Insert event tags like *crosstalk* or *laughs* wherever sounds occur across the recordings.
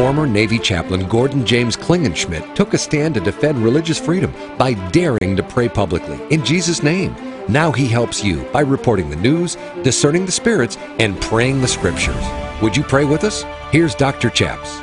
Former Navy chaplain Gordon James Klingenschmitt took a stand to defend religious freedom by daring to pray publicly in Jesus' name. Now he helps you by reporting the news, discerning the spirits, and praying the scriptures. Would you pray with us? Here's Dr. Chaps.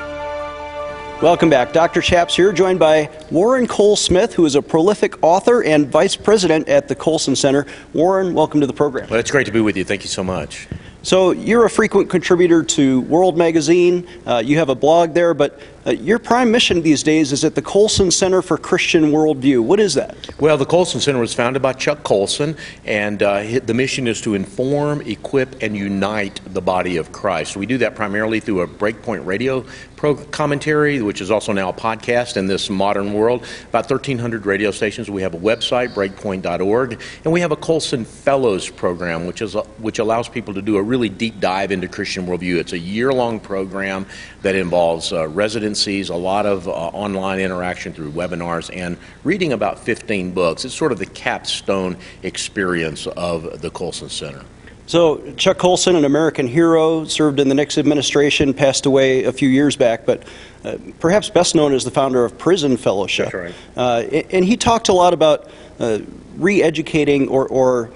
Welcome back. Dr. Chaps here, joined by Warren Cole Smith, who is a prolific author and vice president at the Colson Center. Warren, welcome to the program. Well, it's great to be with you. Thank you so much. So, you're a frequent contributor to World Magazine. Uh, you have a blog there, but uh, your prime mission these days is at the Colson Center for Christian Worldview. What is that? Well, the Colson Center was founded by Chuck Colson, and uh, the mission is to inform, equip, and unite the body of Christ. We do that primarily through a Breakpoint radio commentary, which is also now a podcast in this modern world. About 1,300 radio stations. We have a website, breakpoint.org, and we have a Colson Fellows program, which is a, which allows people to do a really deep dive into Christian worldview. It's a year-long program that involves uh, residencies, a lot of uh, online interaction through webinars, and reading about 15 books. It's sort of the capstone experience of the Colson Center. So, Chuck Colson, an American hero, served in the Nixon administration, passed away a few years back, but uh, perhaps best known as the founder of Prison Fellowship. That's right. Uh, and he talked a lot about uh, re educating or, or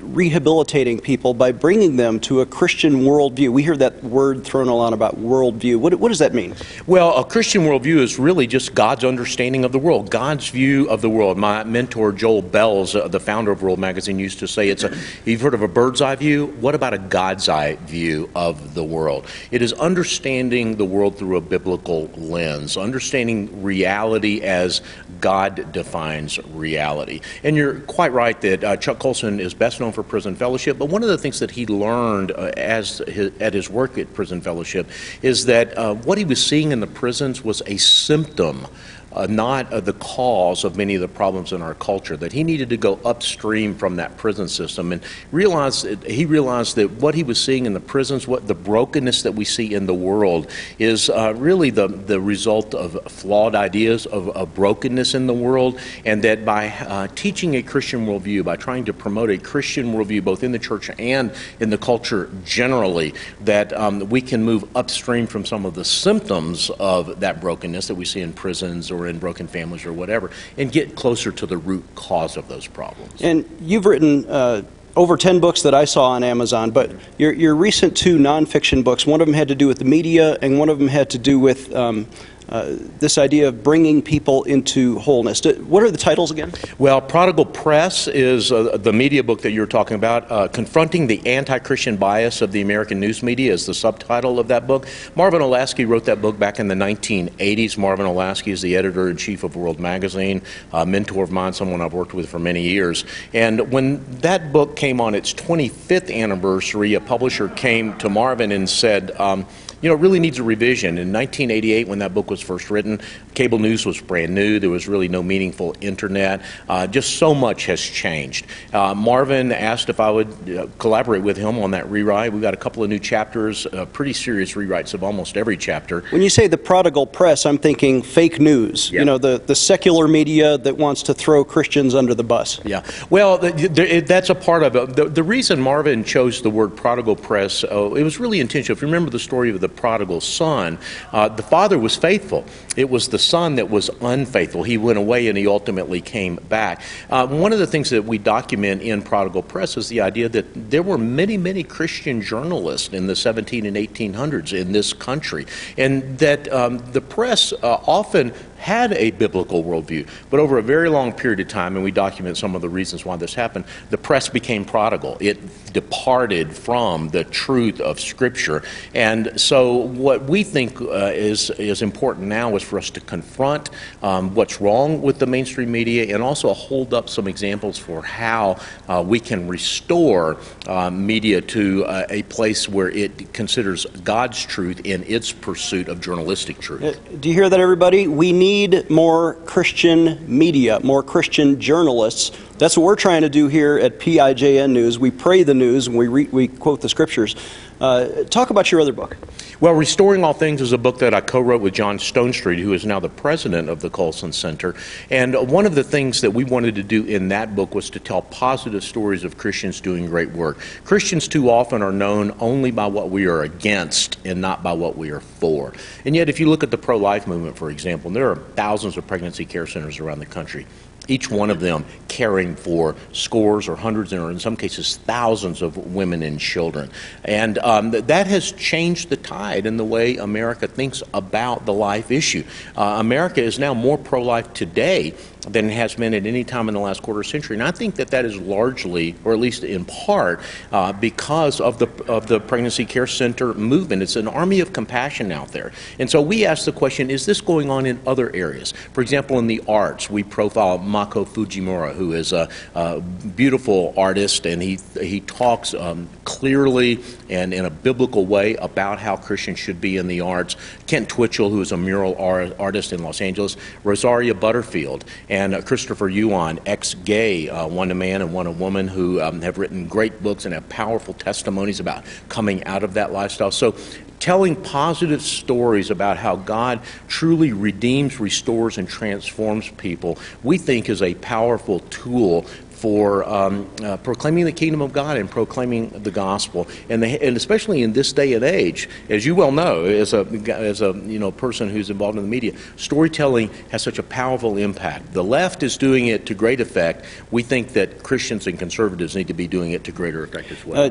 rehabilitating people by bringing them to a Christian worldview. We hear that word thrown a lot about worldview. What, what does that mean? Well, a Christian worldview is really just God's understanding of the world, God's view of the world. My mentor Joel Belz, uh, the founder of World Magazine, used to say, "It's a you've heard of a bird's eye view. What about a God's eye view of the world? It is understanding the world through a biblical lens, understanding reality as God defines reality." And you're quite right that uh, Chuck Colson is best known for Prison Fellowship, but one of the things that he learned uh, as his, at his work at Prison Fellowship is that uh, what he was seeing in the prisons was a symptom uh, not uh, the cause of many of the problems in our culture. That he needed to go upstream from that prison system and realized he realized that what he was seeing in the prisons, what the brokenness that we see in the world, is uh, really the the result of flawed ideas of, of, brokenness in the world, and that by uh, teaching a Christian worldview, by trying to promote a Christian worldview both in the church and in the culture generally, that um, we can move upstream from some of the symptoms of that brokenness that we see in prisons or in broken families or whatever, and get closer to the root cause of those problems. And you've written uh, over 10 books that I saw on Amazon, but your, your recent two nonfiction books, one of them had to do with the media, and one of them had to do with um, uh, this idea of bringing people into wholeness. What are the titles again? Well, Prodigal Press is uh, the media book that you're talking about. Uh, Confronting the Anti Christian Bias of the American News Media is the subtitle of that book. Marvin Olasky wrote that book back in the 1980s. Marvin Olasky is the editor in chief of World Magazine, a mentor of mine, someone I've worked with for many years. And when that book came on its 25th anniversary, a publisher came to Marvin and said, um, you know, it really needs a revision. In 1988, when that book was first written, cable news was brand new. There was really no meaningful internet. Uh, just so much has changed. Uh, Marvin asked if I would uh, collaborate with him on that rewrite. We've got a couple of new chapters, uh, pretty serious rewrites of almost every chapter. When you say the prodigal press, I'm thinking fake news. You know, the, the secular media that wants to throw Christians under the bus. Yeah. Well, that's a part of it. The, the, reason Marvin chose the word prodigal press, oh, it was really intentional. If you remember the story of the prodigal son, uh, the father was faithful. It was the son that was unfaithful. He went away and he ultimately came back. Uh, one of the things that we document in Prodigal Press is the idea that there were many, many Christian journalists in the 17 and 1800s in this country, and that um, the press uh, often had a biblical worldview. But over a very long period of time, and we document some of the reasons why this happened, the press became prodigal. It departed from the truth of Scripture. And so, what we think uh, is, is important now is for us to confront um, what's wrong with the mainstream media and also hold up some examples for how uh, we can restore uh, media to uh, a place where it considers God's truth in its pursuit of journalistic truth. Uh, do you hear that, everybody? We need more Christian media, more Christian journalists that's what we're trying to do here at PIJN News. We pray the news and we, re- we quote the scriptures. Uh, talk about your other book. Well, Restoring All Things is a book that I co wrote with John Stonestreet, who is now the president of the Colson Center. And one of the things that we wanted to do in that book was to tell positive stories of Christians doing great work. Christians too often are known only by what we are against and not by what we are for. And yet, if you look at the pro life movement, for example, there are thousands of pregnancy care centers around the country each one of them caring for scores or hundreds or in some cases thousands of women and children. And um, that has changed the tide in the way America thinks about the life issue. Uh, America is now more pro life today than it has been at any time in the last quarter century. And I think that that is largely, or at least in part, uh, because of the, of the pregnancy care center movement. It's an army of compassion out there. And so we ask the question is this going on in other areas? For example, in the arts, we profile Mako Fujimura, who is a, a beautiful artist, and he, he talks um, clearly and in a biblical way about how Christians should be in the arts. Kent Twitchell, who is a mural art, artist in Los Angeles, Rosaria Butterfield, and uh, Christopher Yuan, ex gay, uh, one a man and one a woman, who um, have written great books and have powerful testimonies about coming out of that lifestyle. So telling positive stories about how God truly redeems, restores, and transforms people, we think is a powerful tool for um, uh, proclaiming the kingdom of God and proclaiming the gospel, and, the, and especially in this day and age, as you well know, as a as a you know person who's involved in the media, storytelling has such a powerful impact. The left is doing it to great effect. We think that Christians and conservatives need to be doing it to greater effect as well. Uh,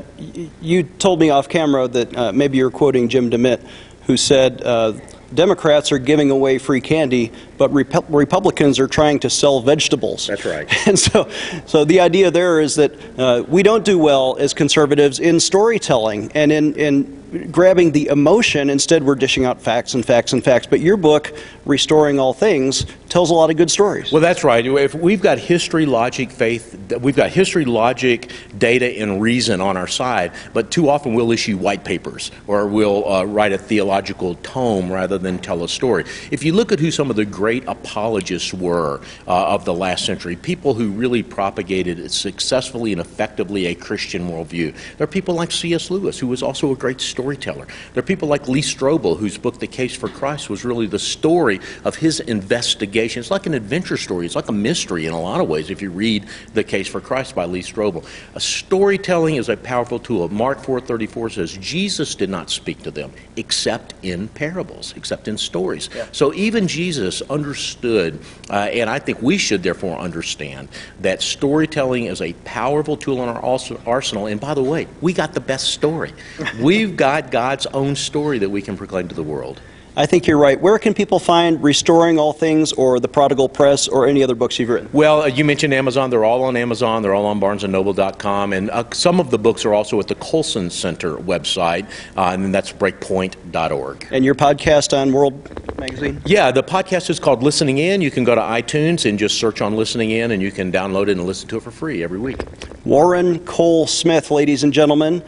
you told me off camera that uh, maybe you're quoting Jim DeMint, who said uh, Democrats are giving away free candy, but Rep- Republicans are trying to sell vegetables. That's right. *laughs* And so, so the idea there is that uh, we don't do well as conservatives in storytelling and in, in grabbing the emotion. Instead, we're dishing out facts and facts and facts. But your book, Restoring All Things, tells a lot of good stories. Well, that's right. If we've got history, logic, faith, we've got history, logic, data, and reason on our side, but too often we'll issue white papers or we'll uh, write a theological tome rather than tell a story. If you look at who some of the great apologists were uh, of the last century, people who really propagated successfully and effectively a Christian worldview, there are people like C.S. Lewis, who was also a great storyteller. There are people like Lee Strobel, whose book, The Case for Christ, was really the story of his investigation. It's like an adventure story, it's like a mystery in a lot of ways if you read The Case for Christ by Lee Strobel. A storytelling is a powerful tool. Mark 4:34 says Jesus did not speak to them except in parables, except in stories. Yeah. So even Jesus understood, uh, and I think we should therefore understand that storytelling is a powerful tool in our arsenal. And by the way, we got the best story. *laughs* We've got got God's own story that we can proclaim to the world. I think you're right. Where can people find Restoring All Things or The Prodigal Press or any other books you've written? Well, uh, you mentioned Amazon. They're all on Amazon. They're all on barnesandnoble.com. And uh, some of the books are also at the Colson Center website, uh, and that's breakpoint.org. And your podcast on World Magazine? Yeah, the podcast is called Listening In. You can go to iTunes and just search on Listening In, and you can download it and listen to it for free every week. Warren Cole Smith, ladies and gentlemen.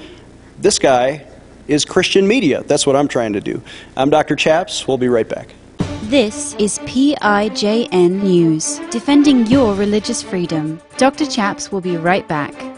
This guy is Christian media. That's what I'm trying to do. I'm Dr. Chaps. We'll be right back. This is PIJN News, defending your religious freedom. Dr. Chaps will be right back.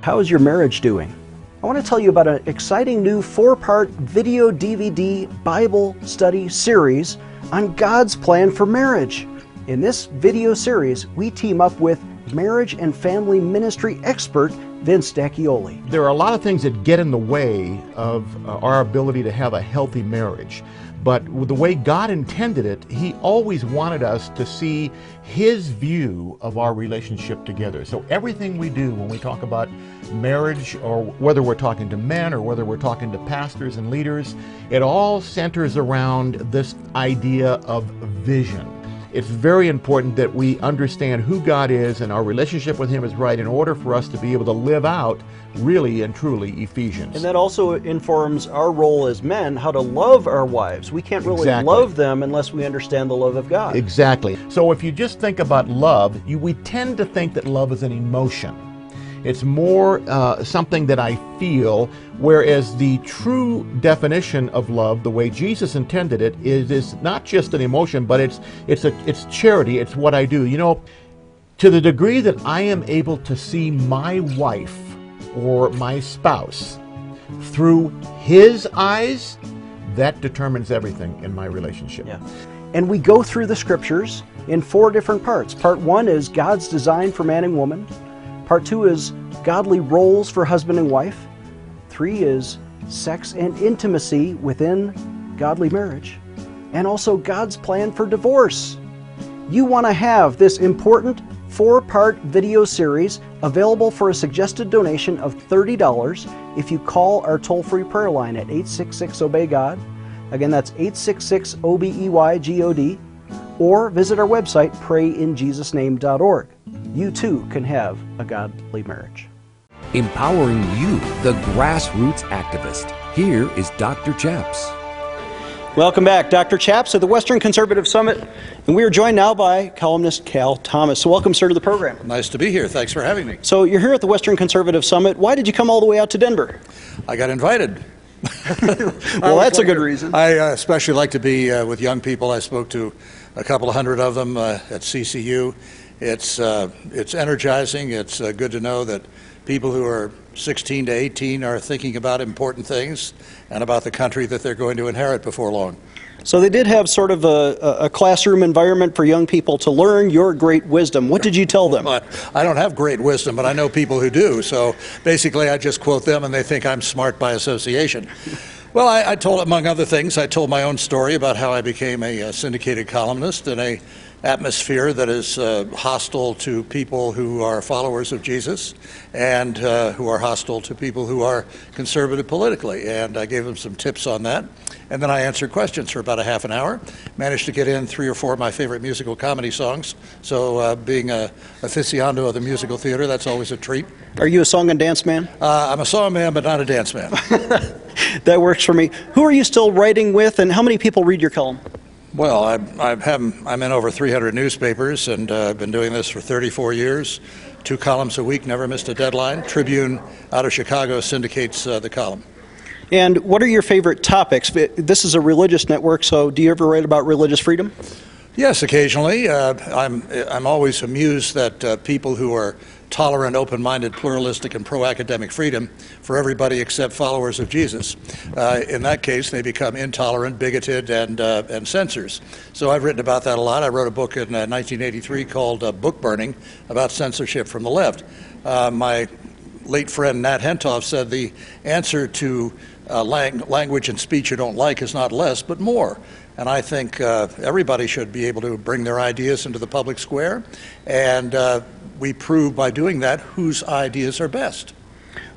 How is your marriage doing? I want to tell you about an exciting new four part video DVD Bible study series on God's plan for marriage. In this video series, we team up with marriage and family ministry expert Vince D'Acchioli. There are a lot of things that get in the way of uh, our ability to have a healthy marriage. But the way God intended it, He always wanted us to see His view of our relationship together. So everything we do when we talk about marriage, or whether we're talking to men or whether we're talking to pastors and leaders, it all centers around this idea of vision. it's very important that we understand who God is and our relationship with Him is right in order for us to be able to live out really and truly Ephesians. And that also informs our role as men how to love our wives. We can't really Exactly. love them unless we understand the love of God. Exactly. So if you just think about love, you, we tend to think that love is an emotion. It's more uh, something that I feel, whereas the true definition of love, the way Jesus intended it, is, is not just an emotion, but it's it's a it's charity. It's what I do. You know, to the degree that I am able to see my wife or my spouse through His eyes, that determines everything in my relationship. Yeah. And we go through the scriptures in four different parts. Part one is God's design for man and woman. Part two is godly roles for husband and wife. Three is sex and intimacy within godly marriage. And also God's plan for divorce. You want to have this important four part video series available for a suggested donation of $30 if you call our toll free prayer line at 866 Obey God. Again, that's 866 O B E Y G O D. Or visit our website, prayinjesusname.org. You too can have a godly marriage. Empowering you, the grassroots activist. Here is Dr. Chaps. Welcome back, Dr. Chaps of the Western Conservative Summit. And we are joined now by columnist Cal Thomas. So, welcome, sir, to the program. Nice to be here. Thanks for having me. So, you're here at the Western Conservative Summit. Why did you come all the way out to Denver? I got invited. *laughs* Well, that's a good reason. I uh, especially like to be uh, with young people. I spoke to a couple of hundred of them uh, at CCU. It's uh, it's energizing. It's uh, good to know that people who are 16 to 18 are thinking about important things and about the country that they're going to inherit before long. So, they did have sort of a, a classroom environment for young people to learn your great wisdom. What did you tell them? But I don't have great wisdom, but I know people who do. So basically, I just quote them, and they think I'm smart by association. Well, I, I told, among other things, I told my own story about how I became a, uh syndicated columnist and a atmosphere that is uh, hostile to people who are followers of Jesus and uh, who are hostile to people who are conservative politically. And I gave them some tips on that. And then I answered questions for about a half an hour. Managed to get in three or four of my favorite musical comedy songs. So, uh, being a aficionado of the musical theater, that's always a treat. Are you a song and dance man? Uh, I'm a song man, but not a dance man. *laughs* That works for me. Who are you still writing with, and how many people read your column? Well, I, I have, I'm in over 300 newspapers, and uh, I've been doing this for 34 years. Two columns a week, never missed a deadline. Tribune out of Chicago syndicates uh, the column. And what are your favorite topics? This is a religious network, so do you ever write about religious freedom? Yes, occasionally. Uh, I'm, I'm always amused that uh, people who are tolerant, open minded, pluralistic, and pro academic freedom for everybody except followers of Jesus. Uh, in that case, they become intolerant, bigoted, and, uh, and censors. So I've written about that a lot. I wrote a book in uh, 1983 called uh, Book Burning about censorship from the left. Uh, my late friend Nat Hentoff said the answer to uh, lang- language and speech you don't like is not less, but more. And I think everybody should be able to bring their ideas into the public square, and we prove by doing that whose ideas are best.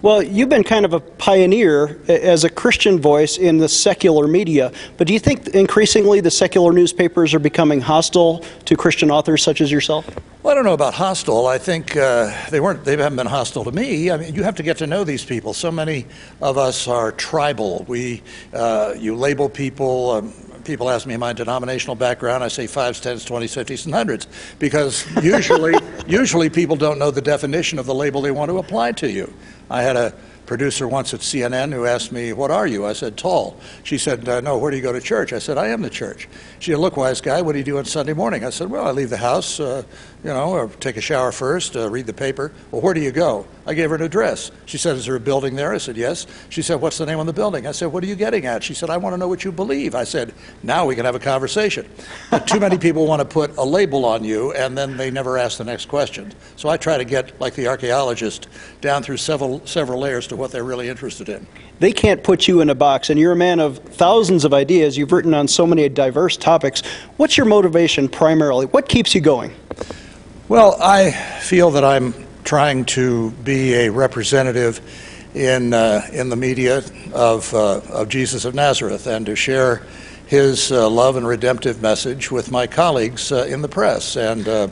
Well, you've been kind of a pioneer as a Christian voice in the secular media, but do you think increasingly the secular newspapers are becoming hostile to Christian authors such as yourself? Well, I don't know about hostile. I think uh, they weren't. They haven't been hostile to me. I mean, you have to get to know these people. So many of us are tribal. We, uh, you label people. Um, people ask me my denominational background. I say fives, tens, twenties, fifties, and hundreds because usually, *laughs* usually people don't know the definition of the label they want to apply to you. I had a producer once at CNN who asked me, What are you? I said, Tall. She said, uh, No, where do you go to church? I said, I am the church. She said, Look, wise guy, what do you do on Sunday morning? I said, Well, I leave the house, uh, you know, or take a shower first, uh, read the paper. Well, where do you go? I gave her an address. She said, Is there a building there? I said, Yes. She said, What's the name of the building? I said, What are you getting at? She said, I want to know what you believe. I said, Now we can have a conversation. But too many people want to put a label on you and then they never ask the next question. So I try to get, like the archaeologist, down through several, several layers to what they're really interested in. They can't put you in a box, and you're a man of thousands of ideas. You've written on so many diverse topics. What's your motivation primarily? What keeps you going? Well, I feel that I'm trying to be a representative in, uh, in the media of, uh, of Jesus of Nazareth and to share his uh, love and redemptive message with my colleagues uh, in the press. And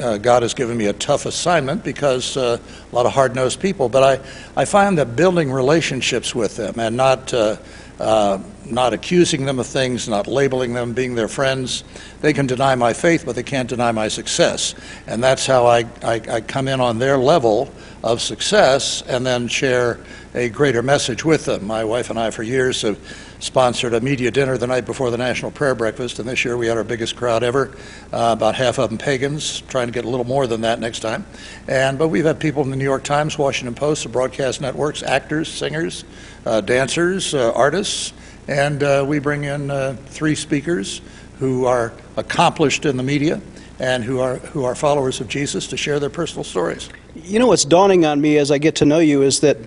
uh, God has given me a tough assignment because uh, a lot of hard nosed people, but I, I find that building relationships with them and not, uh, uh, not accusing them of things, not labeling them, being their friends, they can deny my faith, but they can't deny my success. And that's how I, I, I come in on their level of success and then share a greater message with them. My wife and I, for years, have sponsored a media dinner the night before the National Prayer Breakfast, and this year we had our biggest crowd ever, uh, about half of them pagans, trying to get a little more than that next time. And But we've had people from the New York Times, Washington Post, the broadcast networks, actors, singers, uh, dancers, uh, artists, and uh, we bring in uh, three speakers who are accomplished in the media and who are, who are followers of Jesus to share their personal stories. You know what's dawning on me as I get to know you is that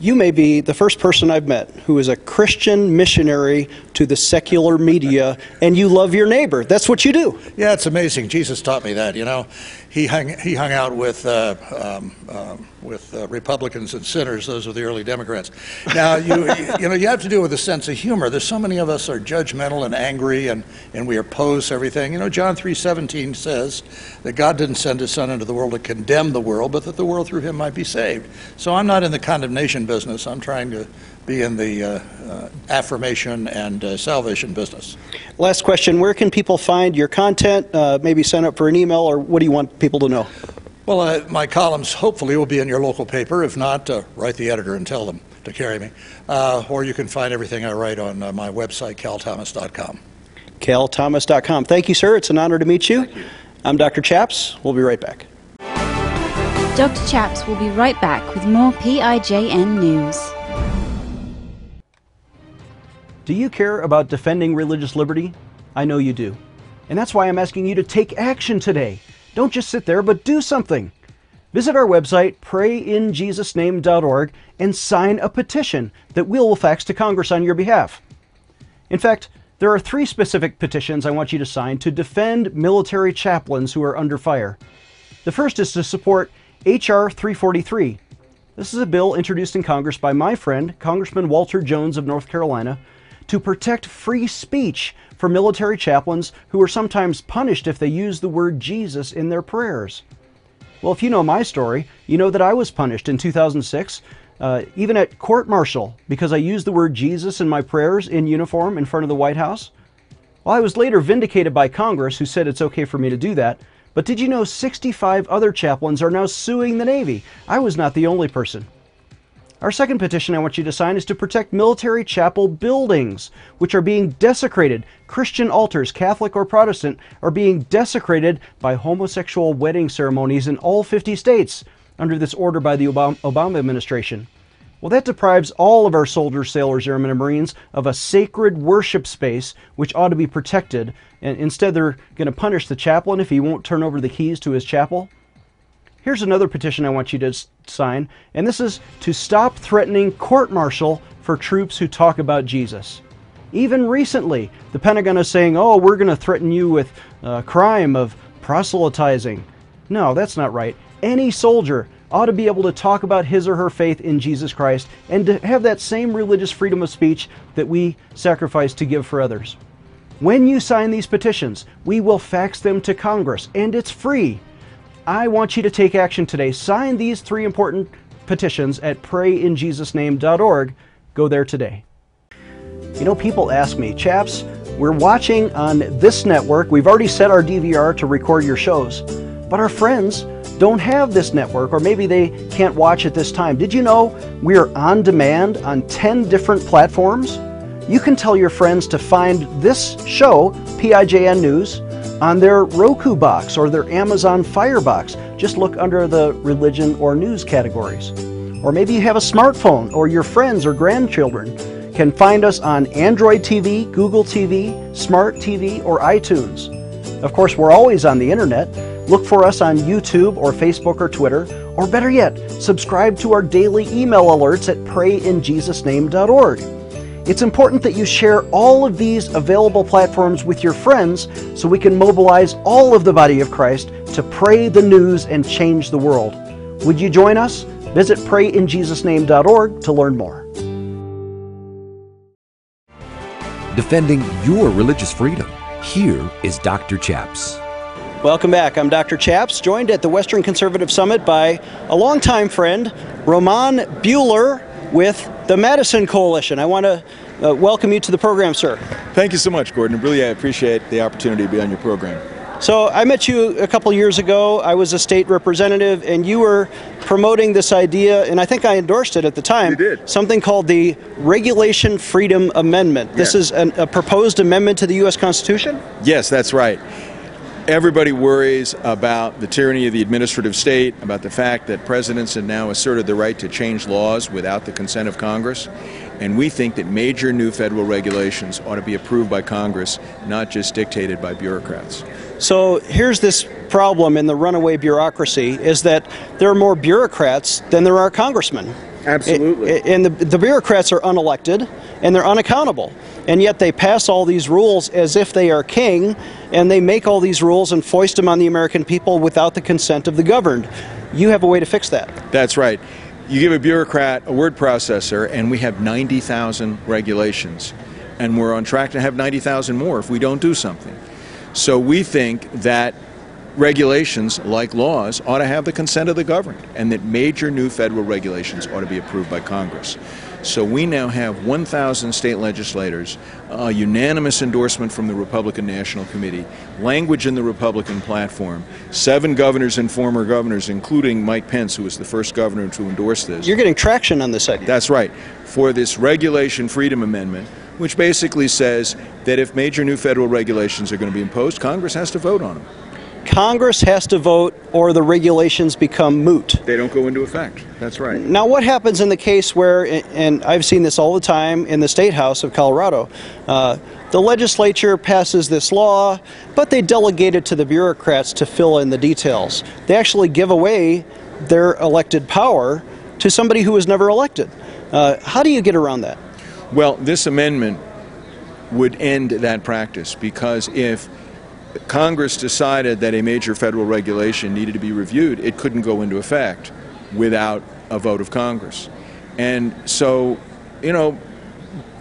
you may be the first person I've met who is a Christian missionary to the secular media, and you love your neighbor. That's what you do. Yeah, it's amazing. Jesus taught me that. You know, he hung he hung out with uh, um, um, with uh, Republicans and sinners. Those were the early Democrats. Now *laughs* you you know you have to do it with a sense of humor. There's so many of us are judgmental and angry, and and we oppose everything. You know, John three seventeen says that God didn't send His Son into the world to condemn the world, but that the world through Him might be saved. So I'm not in the condemnation business. I'm trying to be in the uh, uh, affirmation and uh, salvation business. Last question Where can people find your content? Uh, maybe sign up for an email, or what do you want people to know? Well, uh, my columns hopefully will be in your local paper. If not, uh, write the editor and tell them to carry me. or you can find everything I write on my website, calthomas.com. calthomas.com. Thank you, sir. It's an honor to meet you. you. I'm Dr. Chaps. We'll be right back. Dr. Chaps will be right back with more PIJN news. Do you care about defending religious liberty? I know you do. And that's why I'm asking you to take action today. Don't just sit there, but do something. Visit our website, prayinjesusname.org, and sign a petition that we'll fax to Congress on your behalf. In fact, there are three specific petitions I want you to sign to defend military chaplains who are under fire. The first is to support H.R. 343. This is a bill introduced in Congress by my friend, Congressman Walter Jones of North Carolina, to protect free speech for military chaplains who are sometimes punished if they use the word Jesus in their prayers. Well, if you know my story, you know that I was punished in 2006, uh, even at court martial, because I used the word Jesus in my prayers in uniform in front of the White House. Well, I was later vindicated by Congress, who said it's okay for me to do that. But did you know 65 other chaplains are now suing the Navy? I was not the only person. Our second petition I want you to sign is to protect military chapel buildings, which are being desecrated. Christian altars, Catholic or Protestant, are being desecrated by homosexual wedding ceremonies in all 50 states under this order by the Obama administration. Well, that deprives all of our soldiers, sailors, airmen, and Marines of a sacred worship space which ought to be protected. And instead, they're going to punish the chaplain if he won't turn over the keys to his chapel. Here's another petition I want you to sign, and this is to stop threatening court martial for troops who talk about Jesus. Even recently, the Pentagon is saying, oh, we're going to threaten you with a crime of proselytizing. No, that's not right. Any soldier ought to be able to talk about his or her faith in Jesus Christ and to have that same religious freedom of speech that we sacrifice to give for others. When you sign these petitions, we will fax them to Congress, and it's free. I want you to take action today. Sign these three important petitions at prayinjesusname.org. Go there today. You know, people ask me, chaps, we're watching on this network. We've already set our DVR to record your shows, but our friends don't have this network, or maybe they can't watch at this time. Did you know we're on demand on 10 different platforms? You can tell your friends to find this show, PIJN News, on their Roku box or their Amazon Fire box. Just look under the religion or news categories. Or maybe you have a smartphone or your friends or grandchildren can find us on Android TV, Google TV, Smart TV, or iTunes. Of course, we're always on the internet. Look for us on YouTube or Facebook or Twitter, or better yet, subscribe to our daily email alerts at prayinjesusname.org. It's important that you share all of these available platforms with your friends so we can mobilize all of the body of Christ to pray the news and change the world. Would you join us? Visit prayinjesusname.org to learn more. defending your religious freedom. Here is Dr. Chaps. Welcome back. I'm Dr. Chaps, joined at the Western Conservative Summit by a longtime friend, Roman Buhler with the Madison Coalition. I want to uh, welcome you to the program, sir. Thank you so much, Gordon. Really, I appreciate the opportunity to be on your program. So, I met you a couple years ago. I was a state representative, and you were promoting this idea, and I think I endorsed it at the time. You did. Something called the Regulation Freedom Amendment. This Yeah. is an, a proposed amendment to the U.S. Constitution? Yes, that's right. Everybody worries about the tyranny of the administrative state, about the fact that presidents have now asserted the right to change laws without the consent of Congress. And we think that major new federal regulations ought to be approved by Congress, not just dictated by bureaucrats. So here's this problem in the runaway bureaucracy is that there are more bureaucrats than there are congressmen. Absolutely. A- And the, the bureaucrats are unelected and they're unaccountable. And yet they pass all these rules as if they are king and they make all these rules and foist them on the American people without the consent of the governed. You have a way to fix that. That's right. You give a bureaucrat a word processor, and we have 90,000 regulations. And we're on track to have 90,000 more if we don't do something. So we think that regulations, like laws, ought to have the consent of the governed, and that major new federal regulations ought to be approved by Congress. So we now have 1,000 state legislators, a unanimous endorsement from the Republican National Committee, language in the Republican platform, seven governors and former governors, including Mike Pence, who was the first governor to endorse this. You're getting traction on this idea. That's right. For this Regulation Freedom Amendment, which basically says that if major new federal regulations are going to be imposed, Congress has to vote on them. Congress has to vote or the regulations become moot. They don't go into effect. That's right. Now, what happens in the case where, and I've seen this all the time in the State House of Colorado, uh, the legislature passes this law, but they delegate it to the bureaucrats to fill in the details. They actually give away their elected power to somebody who was never elected. Uh, how do you get around that? Well, this amendment would end that practice because if Congress decided that a major federal regulation needed to be reviewed, it couldn't go into effect without a vote of Congress. And so, you know,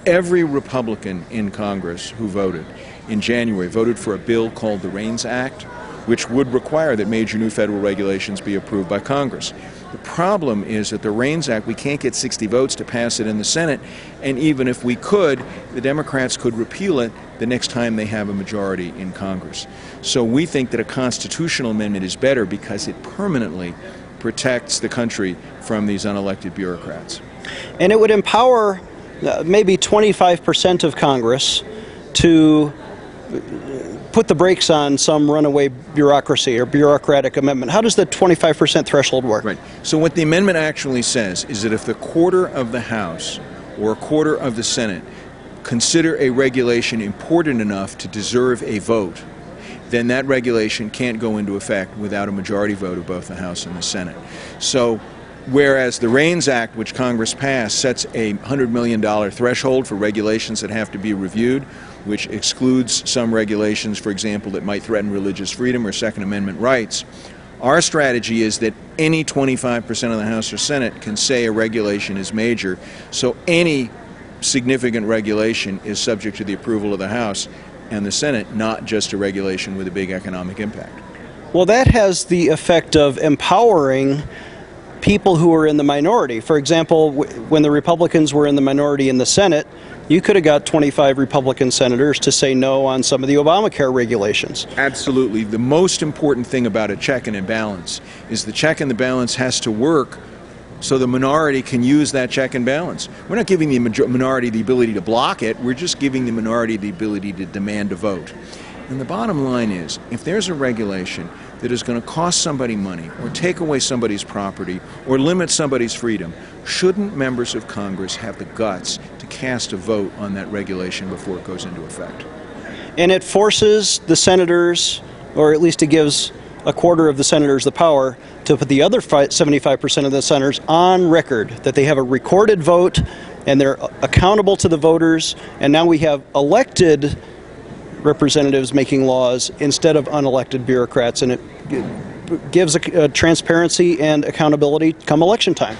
every Republican in Congress who voted in January voted for a bill called the REINS Act, which would require that major new federal regulations be approved by Congress. The problem is that the REINS Act, we can't get 60 votes to pass it in the Senate, and even if we could, the Democrats could repeal it the next time they have a majority in Congress. So we think that a constitutional amendment is better because it permanently protects the country from these unelected bureaucrats. And it would empower uh, maybe 25% of Congress to put the brakes on some runaway bureaucracy or bureaucratic amendment. How does the 25% threshold work? Right. So what the amendment actually says is that if the quarter of the House or a quarter of the Senate consider a regulation important enough to deserve a vote, then that regulation can't go into effect without a majority vote of both the House and the Senate. So whereas the REINS Act, which Congress passed, sets a $100 million threshold for regulations that have to be reviewed, which excludes some regulations, for example, that might threaten religious freedom or Second Amendment rights. Our strategy is that any 25% of the House or Senate can say a regulation is major, so any significant regulation is subject to the approval of the House and the Senate, not just a regulation with a big economic impact. Well, that has the effect of empowering people who are in the minority. For example, when the Republicans were in the minority in the Senate, you could have got 25 Republican senators to say no on some of the Obamacare regulations. Absolutely. The most important thing about a check and a balance is the check and the balance has to work so the minority can use that check and balance. We're not giving the minority the ability to block it, we're just giving the minority the ability to demand a vote. And the bottom line is if there's a regulation that is going to cost somebody money or take away somebody's property or limit somebody's freedom, shouldn't members of Congress have the guts to cast a vote on that regulation before it goes into effect? And it forces the senators, or at least it gives a quarter of the senators the power to put the other 75% of the senators on record that they have a recorded vote and they're accountable to the voters. And now we have elected representatives making laws instead of unelected bureaucrats, and it gives a, a transparency and accountability come election time.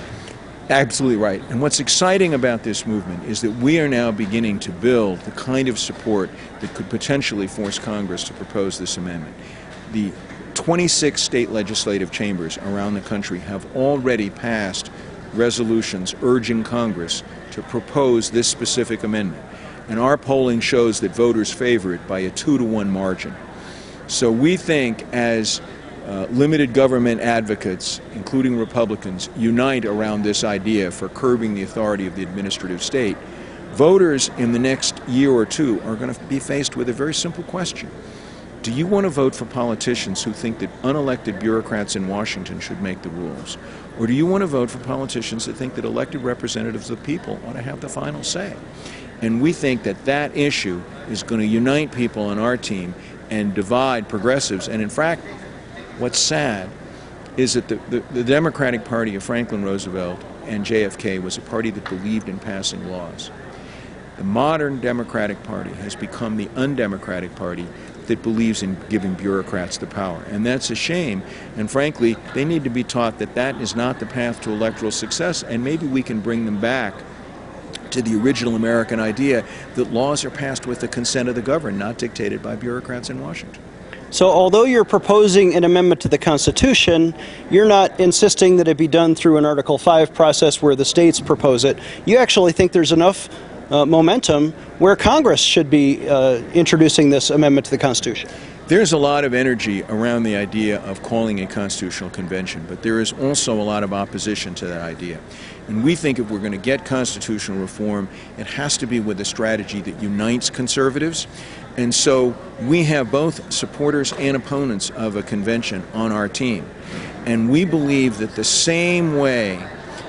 Absolutely right. And what's exciting about this movement is that we are now beginning to build the kind of support that could potentially force Congress to propose this amendment. The 26 state legislative chambers around the country have already passed resolutions urging Congress to propose this specific amendment. And our polling shows that voters favor it by a two to one margin. So we think, as uh, limited government advocates, including Republicans, unite around this idea for curbing the authority of the administrative state, voters in the next year or two are going to be faced with a very simple question. Do you want to vote for politicians who think that unelected bureaucrats in Washington should make the rules? Or do you want to vote for politicians that think that elected representatives of the people ought to have the final say? And we think that that issue is going to unite people on our team and divide progressives. And in fact, what's sad is that the, the, the, Democratic Party of Franklin Roosevelt and JFK was a party that believed in passing laws. The modern Democratic Party has become the undemocratic party that believes in giving bureaucrats the power. And that's a shame. And frankly, they need to be taught that that is not the path to electoral success, and maybe we can bring them back to the original American idea that laws are passed with the consent of the governed, not dictated by bureaucrats in Washington. So, although you're proposing an amendment to the Constitution, you're not insisting that it be done through an Article 5 process where the states propose it. You actually think there's enough uh, momentum where Congress should be uh, introducing this amendment to the Constitution. There's a lot of energy around the idea of calling a constitutional convention, but there is also a lot of opposition to that idea. And we think if we're going to get constitutional reform, it has to be with a strategy that unites conservatives. And so we have both supporters and opponents of a convention on our team. And we believe that the same way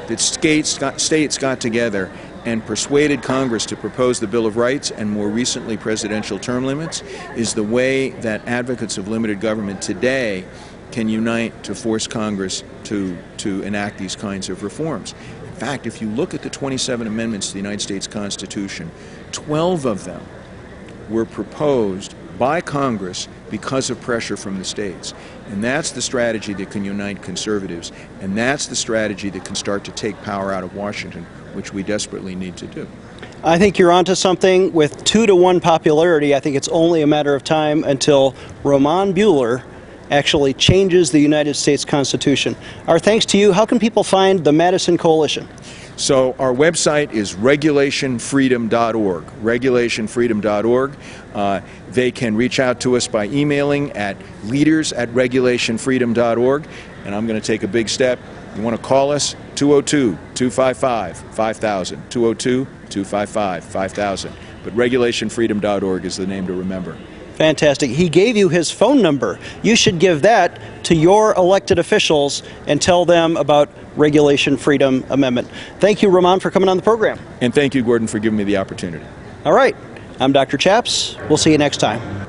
that states got, states got together and persuaded Congress to propose the Bill of Rights and more recently presidential term limits is the way that advocates of limited government today can unite to force Congress to, to enact these kinds of reforms. In fact, if you look at the 27 amendments to the United States Constitution, 12 of them were proposed by Congress because of pressure from the states. And that's the strategy that can unite conservatives, and that's the strategy that can start to take power out of Washington, which we desperately need to do. I think you're onto something. With two to one popularity, I think it's only a matter of time until Roman Buhler actually changes the United States Constitution. Our thanks to you. How can people find the Madison Coalition? So our website is regulationfreedom.org. Regulationfreedom.org. Uh, they can reach out to us by emailing at leaders at regulationfreedom.org. And I'm going to take a big step. You want to call us? 202 255 5000. 202 255 5000. But regulationfreedom.org is the name to remember. Fantastic. He gave you his phone number. You should give that to your elected officials and tell them about Regulation Freedom Amendment. Thank you, Ramon, for coming on the program. And thank you, Gordon, for giving me the opportunity. All right. I'm Dr. Chaps. We'll see you next time.